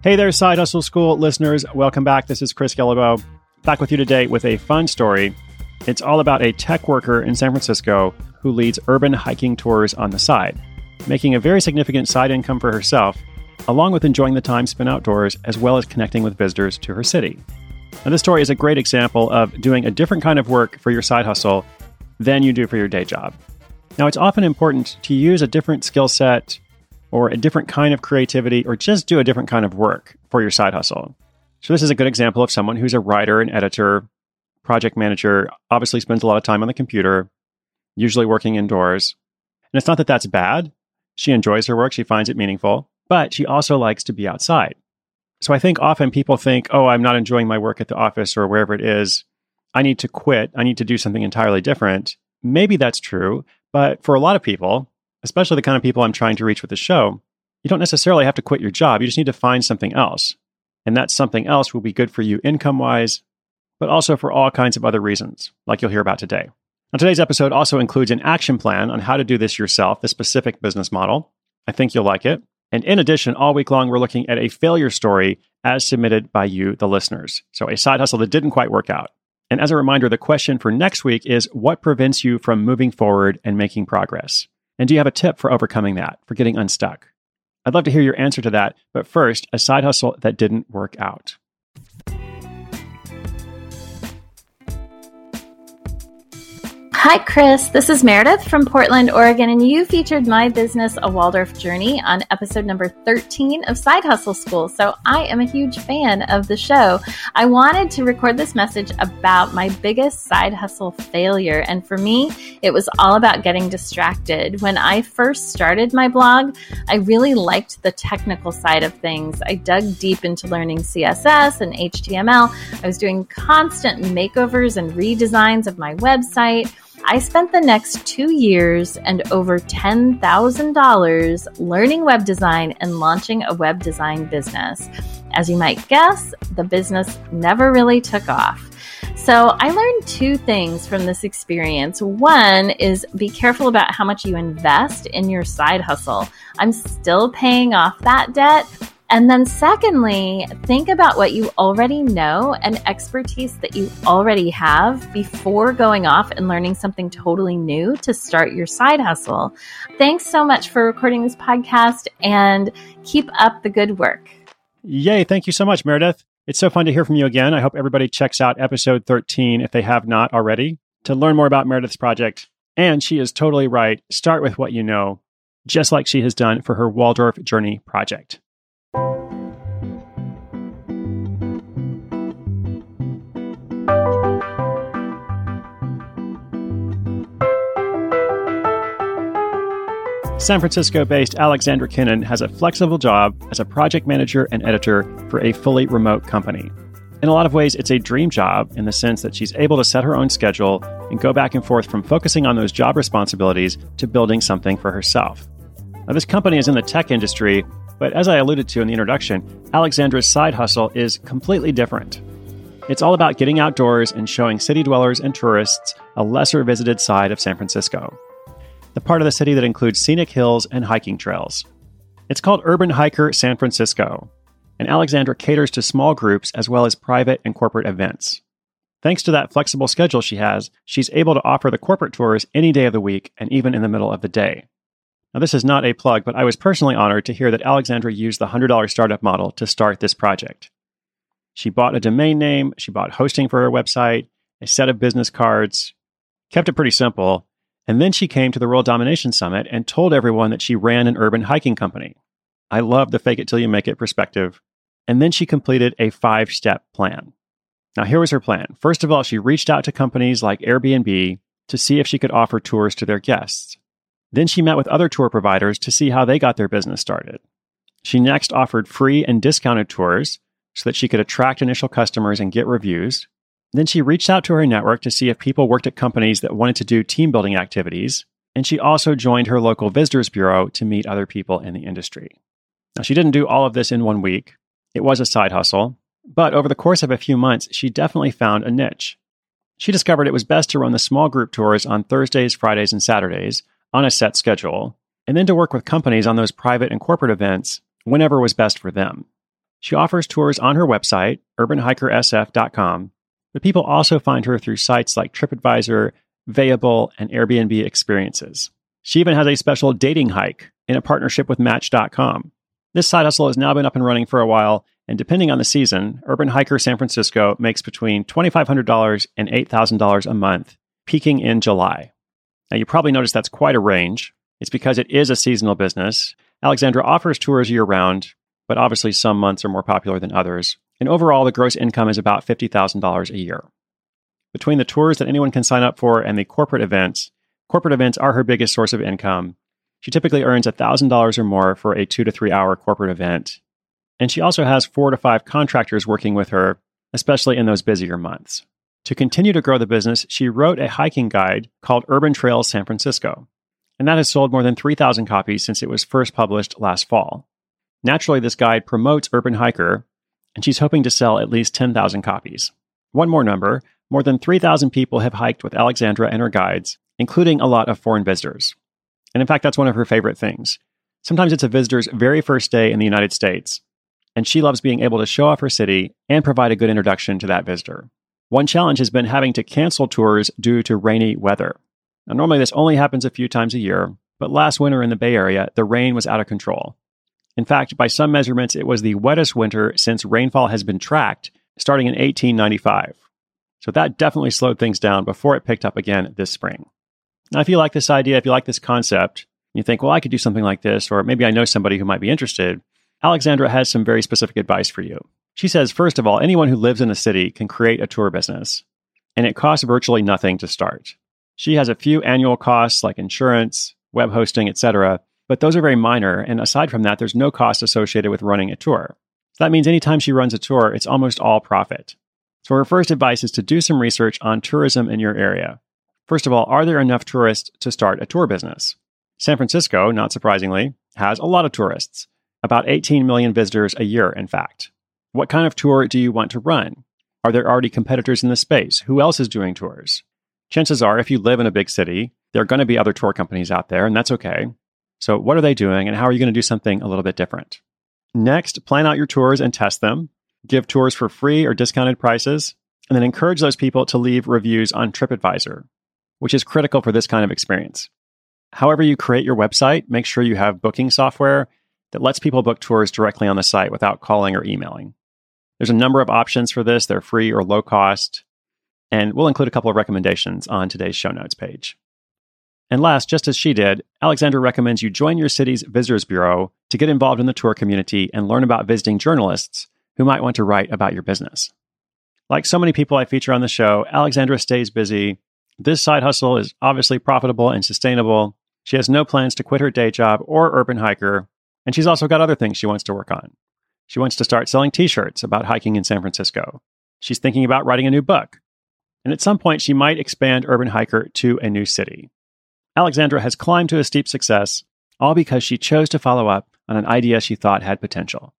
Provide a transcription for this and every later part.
Hey there, Side Hustle School listeners. Welcome back. This is Chris Guillebeau, back with you today with a fun story. It's all about a tech worker in San Francisco who leads urban hiking tours on the side, making a very significant side income for herself, along with enjoying the time spent outdoors as well as connecting with visitors to her city. Now, this story is a great example of doing a different kind of work for your side hustle than you do for your day job. Now, it's often important to use a different skill set or a different kind of creativity, or just do a different kind of work for your side hustle. So, this is a good example of someone who's a writer, an editor, project manager, obviously spends a lot of time on the computer, usually working indoors. And it's not that that's bad. She enjoys her work, she finds it meaningful, but she also likes to be outside. So, I think often people think, oh, I'm not enjoying my work at the office or wherever it is. I need to quit. I need to do something entirely different. Maybe that's true. But for a lot of people, especially the kind of people I'm trying to reach with the show, you don't necessarily have to quit your job. You just need to find something else. And that something else will be good for you income wise, but also for all kinds of other reasons, like you'll hear about today. Now, today's episode also includes an action plan on how to do this yourself, the specific business model. I think you'll like it. And in addition, all week long, we're looking at a failure story as submitted by you, the listeners. So, a side hustle that didn't quite work out. And as a reminder, the question for next week is what prevents you from moving forward and making progress? And do you have a tip for overcoming that, for getting unstuck? I'd love to hear your answer to that. But first, a side hustle that didn't work out. Hi, Chris. This is Meredith from Portland, Oregon, and you featured my business, A Waldorf Journey, on episode number 13 of Side Hustle School. So I am a huge fan of the show. I wanted to record this message about my biggest side hustle failure. And for me, it was all about getting distracted. When I first started my blog, I really liked the technical side of things. I dug deep into learning CSS and HTML. I was doing constant makeovers and redesigns of my website. I spent the next two years and over $10,000 learning web design and launching a web design business. As you might guess, the business never really took off. So, I learned two things from this experience. One is be careful about how much you invest in your side hustle. I'm still paying off that debt, and then, secondly, think about what you already know and expertise that you already have before going off and learning something totally new to start your side hustle. Thanks so much for recording this podcast and keep up the good work. Yay. Thank you so much, Meredith. It's so fun to hear from you again. I hope everybody checks out episode 13 if they have not already to learn more about Meredith's project. And she is totally right. Start with what you know, just like she has done for her Waldorf Journey project. San Francisco based Alexandra Kenin has a flexible job as a project manager and editor for a fully remote company. In a lot of ways, it's a dream job in the sense that she's able to set her own schedule and go back and forth from focusing on those job responsibilities to building something for herself. Now, this company is in the tech industry, but as I alluded to in the introduction, Alexandra's side hustle is completely different. It's all about getting outdoors and showing city dwellers and tourists a lesser visited side of San Francisco the part of the city that includes scenic hills and hiking trails. It's called Urban Hiker San Francisco, and Alexandra caters to small groups as well as private and corporate events. Thanks to that flexible schedule she has, she's able to offer the corporate tours any day of the week and even in the middle of the day. Now, this is not a plug, but I was personally honored to hear that Alexandra used the $100 startup model to start this project. She bought a domain name, she bought hosting for her website, a set of business cards, kept it pretty simple, and then she came to the World Domination Summit and told everyone that she ran an urban hiking company. I love the fake it till you make it perspective. And then she completed a five step plan. Now, here was her plan. First of all, she reached out to companies like Airbnb to see if she could offer tours to their guests. Then she met with other tour providers to see how they got their business started. She next offered free and discounted tours so that she could attract initial customers and get reviews. Then she reached out to her network to see if people worked at companies that wanted to do team building activities. And she also joined her local visitors bureau to meet other people in the industry. Now, she didn't do all of this in one week. It was a side hustle. But over the course of a few months, she definitely found a niche. She discovered it was best to run the small group tours on Thursdays, Fridays, and Saturdays on a set schedule, and then to work with companies on those private and corporate events whenever was best for them. She offers tours on her website, urbanhikersf.com, but people also find her through sites like TripAdvisor, Vayable, and Airbnb Experiences. She even has a special dating hike in a partnership with Match.com. This side hustle has now been up and running for a while, and depending on the season, Urban Hiker San Francisco makes between $2,500 and $8,000 a month, peaking in July. Now, you probably noticed that's quite a range. It's because it is a seasonal business. Alexandra offers tours year round, but obviously some months are more popular than others. And overall, the gross income is about $50,000 a year. Between the tours that anyone can sign up for and the corporate events, corporate events are her biggest source of income. She typically earns $1,000 or more for a two to three hour corporate event. And she also has four to five contractors working with her, especially in those busier months. To continue to grow the business, she wrote a hiking guide called Urban Trails San Francisco. And that has sold more than 3,000 copies since it was first published last fall. Naturally, this guide promotes Urban Hiker, and she's hoping to sell at least 10,000 copies. One more number more than 3,000 people have hiked with Alexandra and her guides, including a lot of foreign visitors. And in fact, that's one of her favorite things. Sometimes it's a visitor's very first day in the United States, and she loves being able to show off her city and provide a good introduction to that visitor. One challenge has been having to cancel tours due to rainy weather. Now, normally this only happens a few times a year, but last winter in the Bay Area, the rain was out of control. In fact, by some measurements, it was the wettest winter since rainfall has been tracked, starting in 1895. So that definitely slowed things down before it picked up again this spring. Now, if you like this idea, if you like this concept, you think, well, I could do something like this, or maybe I know somebody who might be interested, Alexandra has some very specific advice for you. She says, first of all, anyone who lives in a city can create a tour business, and it costs virtually nothing to start. She has a few annual costs like insurance, web hosting, etc., but those are very minor. And aside from that, there's no cost associated with running a tour. So that means anytime she runs a tour, it's almost all profit. So her first advice is to do some research on tourism in your area. First of all, are there enough tourists to start a tour business? San Francisco, not surprisingly, has a lot of tourists, about 18 million visitors a year, in fact. What kind of tour do you want to run? Are there already competitors in the space? Who else is doing tours? Chances are, if you live in a big city, there are going to be other tour companies out there, and that's okay. So, what are they doing, and how are you going to do something a little bit different? Next, plan out your tours and test them. Give tours for free or discounted prices, and then encourage those people to leave reviews on TripAdvisor, which is critical for this kind of experience. However, you create your website, make sure you have booking software that lets people book tours directly on the site without calling or emailing. There's a number of options for this, they're free or low cost, and we'll include a couple of recommendations on today's show notes page. And last, just as she did, Alexandra recommends you join your city's Visitors Bureau to get involved in the tour community and learn about visiting journalists who might want to write about your business. Like so many people I feature on the show, Alexandra stays busy. This side hustle is obviously profitable and sustainable. She has no plans to quit her day job or Urban Hiker, and she's also got other things she wants to work on. She wants to start selling t shirts about hiking in San Francisco. She's thinking about writing a new book. And at some point, she might expand Urban Hiker to a new city. Alexandra has climbed to a steep success, all because she chose to follow up on an idea she thought had potential.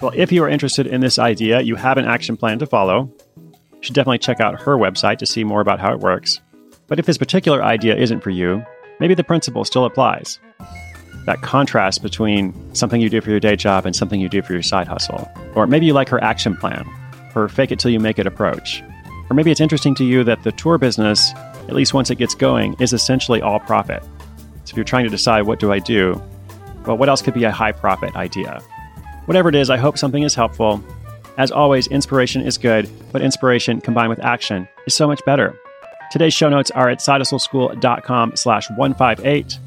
Well, if you are interested in this idea, you have an action plan to follow. You should definitely check out her website to see more about how it works. But if this particular idea isn't for you, maybe the principle still applies. That contrast between something you do for your day job and something you do for your side hustle. Or maybe you like her action plan, her fake it till you make it approach. Or maybe it's interesting to you that the tour business, at least once it gets going, is essentially all profit. So if you're trying to decide what do I do, well, what else could be a high profit idea? Whatever it is, I hope something is helpful. As always, inspiration is good, but inspiration combined with action is so much better. Today's show notes are at sidehustleschool.com slash 158.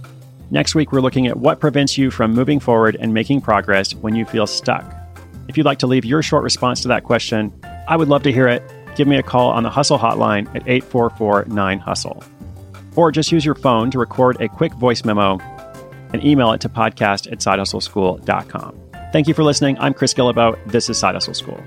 Next week, we're looking at what prevents you from moving forward and making progress when you feel stuck. If you'd like to leave your short response to that question, I would love to hear it. Give me a call on the Hustle Hotline at 844 9 Hustle. Or just use your phone to record a quick voice memo and email it to podcast at sidehustleschool.com. Thank you for listening. I'm Chris Guillebeau. This is Side Hustle School.